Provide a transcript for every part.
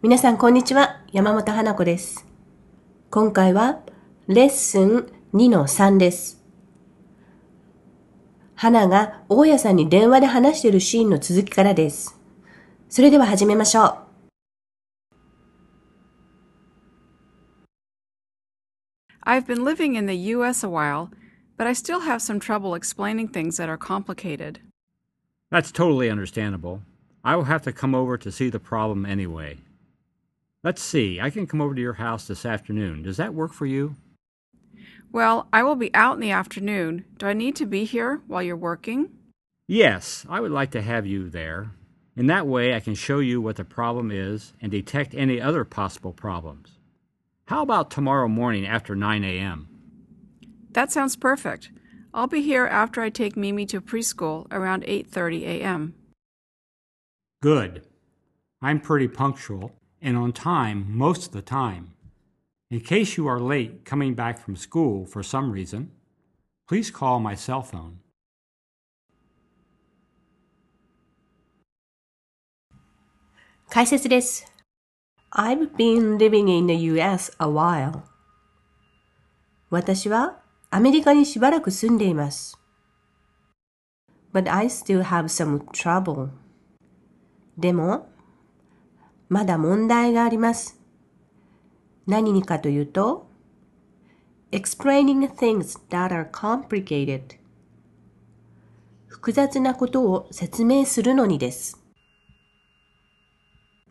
皆さんこんにちは。山本花子です。今回はレッスン2の3です。花が大家さんに電話で話しているシーンの続きからです。それでは始めましょう。I've been living in the US a while, but I still have some trouble explaining things that are complicated. That's totally understandable. I will have to come over to see the problem anyway. Let's see, I can come over to your house this afternoon. Does that work for you? Well, I will be out in the afternoon. Do I need to be here while you're working? Yes, I would like to have you there. In that way, I can show you what the problem is and detect any other possible problems. How about tomorrow morning after 9 a.m.? That sounds perfect. I'll be here after I take Mimi to preschool around 8:30 a.m. Good. I'm pretty punctual and on time most of the time. In case you are late coming back from school for some reason, please call my cell phone. 解説です。I've been living in the US a while. 私はアメリカにしばらく住んでいます。But I still have some trouble. でも、 まだ問題があります。何にかというと、explaining things that are complicated 複雑なことを説明するのにです。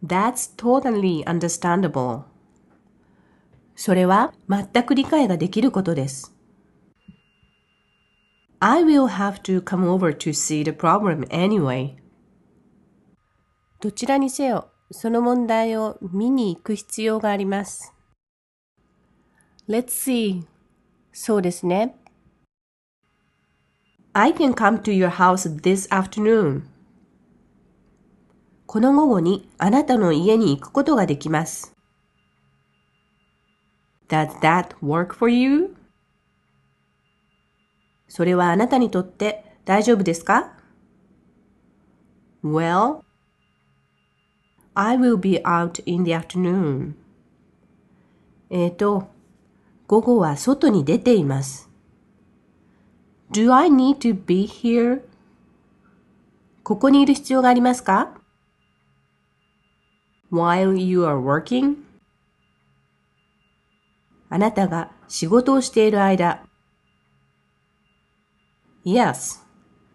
That's totally understandable. それは全く理解ができることです。I will have to come over to see the problem anyway. どちらにせよ、その問題を見に行く必要があります。Let's see. そうですね。I can come to your house this afternoon. この午後にあなたの家に行くことができます。Does that work for you? それはあなたにとって大丈夫ですか ?Well, I will be out in the afternoon. えっ、と、午後は外に出ています。Do I need to be here? ここにいる必要がありますか ?While you are working? あなたが仕事をしている間。Yes.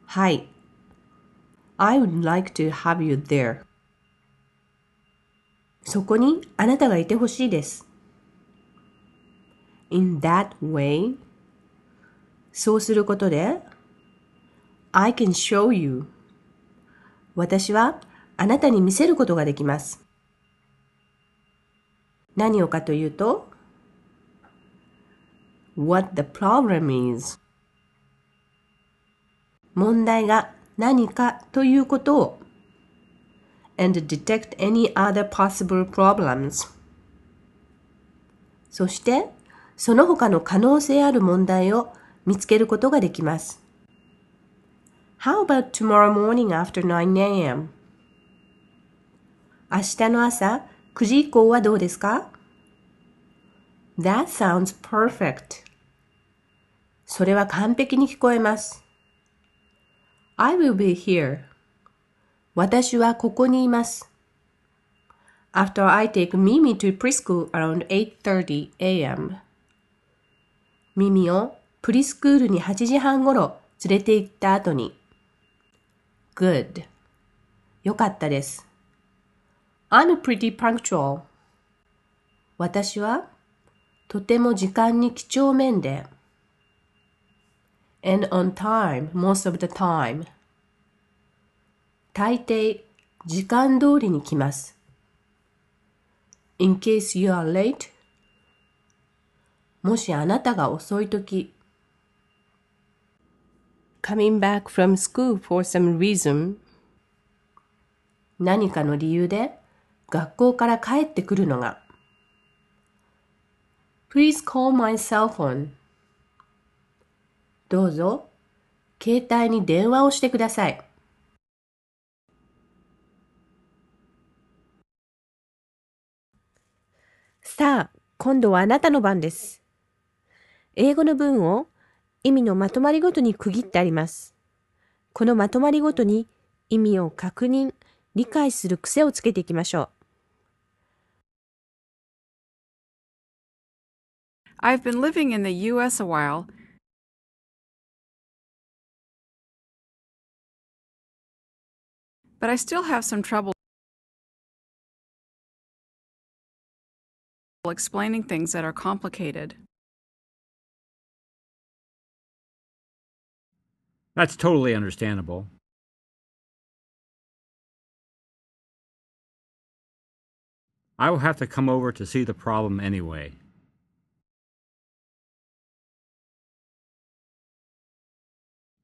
はい。I would like to have you there. そこにあなたがいてほしいです。in that way そうすることで I can show you 私はあなたに見せることができます。何をかというと What the problem is 問題が何かということを and detect any other possible problems そしてその他の可能性ある問題を見つけることができます。How about tomorrow morning after 9am? 明日の朝9時以降はどうですか That sounds perfect. それは完璧に聞こえます。I will be here. 私はここにいます。After I take Mimi to preschool around 8.30 a.m. ミミをプリスクールに8時半ごろ連れて行った後に Good. よかったです。I'm pretty punctual. 私はとても時間に几帳面で and on time most of the time 大抵時間通りに来ます。In case you are late, もしあなたが遅いとき coming back from school for some reason 何かの理由で学校から帰ってくるのが Please call my cell phone どうぞ携帯に電話をしてください。さあ、今度はあなたの番です。英語の文を意味のまとまりごとに区切ってあります。このまとまりごとに意味を確認、理解する癖をつけていきましょう。I've been living in the U.S. a while, but I still have some trouble explaining things that are complicated. That's totally understandable. I will have to come over to see the problem anyway.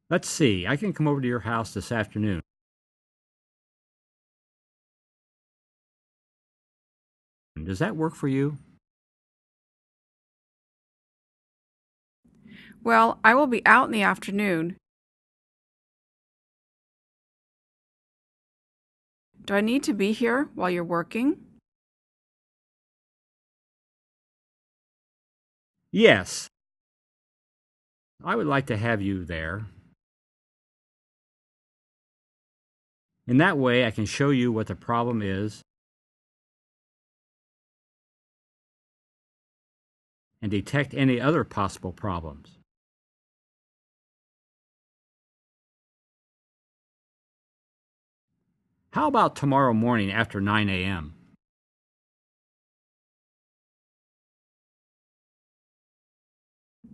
Let's see, I can come over to your house this afternoon. Does that work for you? Well, I will be out in the afternoon. Do I need to be here while you're working? Yes. I would like to have you there. In that way, I can show you what the problem is and detect any other possible problems. How about tomorrow morning after 9 a.m.?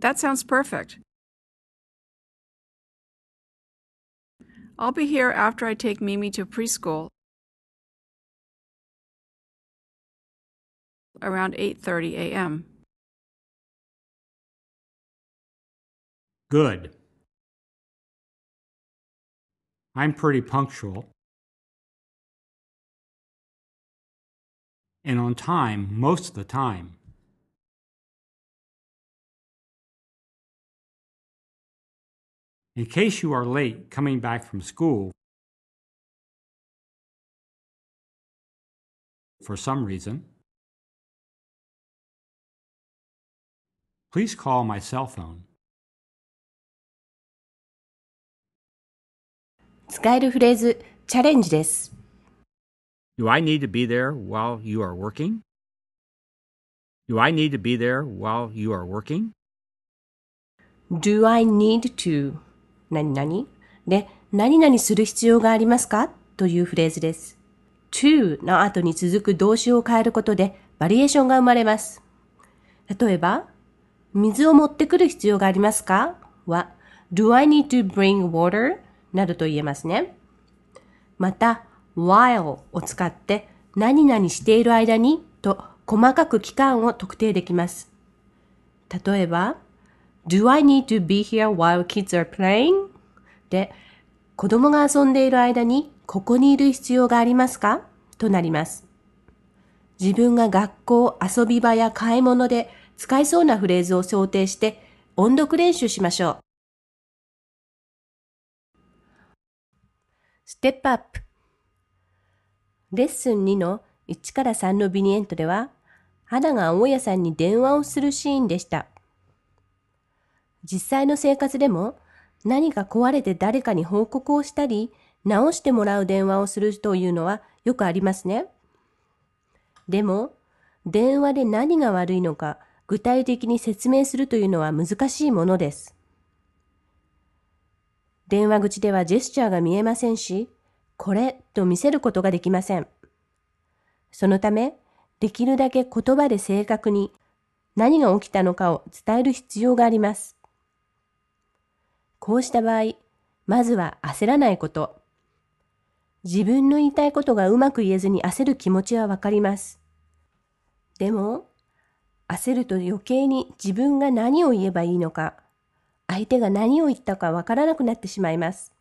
That sounds perfect. I'll be here after I take Mimi to preschool around 8:30 a.m. Good. I'm pretty punctual and on time most of the time. In case you are late coming back from school for some reason, please call my cell phone. 使えるフレーズ、チャレンジです。 Do I need to be there while you are working? Do I need to be there while you are working? Do I need to 何々で、何々する必要がありますかというフレーズです。to の後に続く動詞を変えることでバリエーションが生まれます。例えば、水を持ってくる必要がありますかは、Do I need to bring water? などと言えますね。また、while を使って何々している間にと細かく期間を特定できます。例えば、Do I need to be here while kids are playing? で、子供が遊んでいる間にここにいる必要がありますか？となります。自分が学校、遊び場や買い物で使いそうなフレーズを想定して音読練習しましょう。ステップアップ。レッスン2の1から3のビニエントでは、花が大家さんに電話をするシーンでした。実際の生活でも何か壊れて誰かに報告をしたり、直してもらう電話をするというのはよくありますね。でも、電話で何が悪いのか具体的に説明するというのは難しいものです。電話口ではジェスチャーが見えませんし、これと見せることができません。そのため、できるだけ言葉で正確に何が起きたのかを伝える必要があります。こうした場合、まずは焦らないこと。自分の言いたいことがうまく言えずに焦る気持ちはわかります。でも、焦ると余計に自分が何を言えばいいのか、相手が何を言ったかわからなくなってしまいます。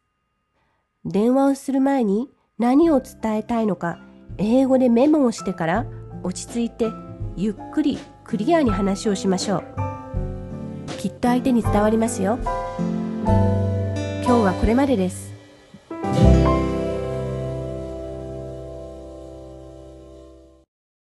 電話をする前に何を伝えたいのか、英語でメモをしてから落ち着いてゆっくりクリアに話をしましょう。きっと相手に伝わりますよ。今日はこれまでです。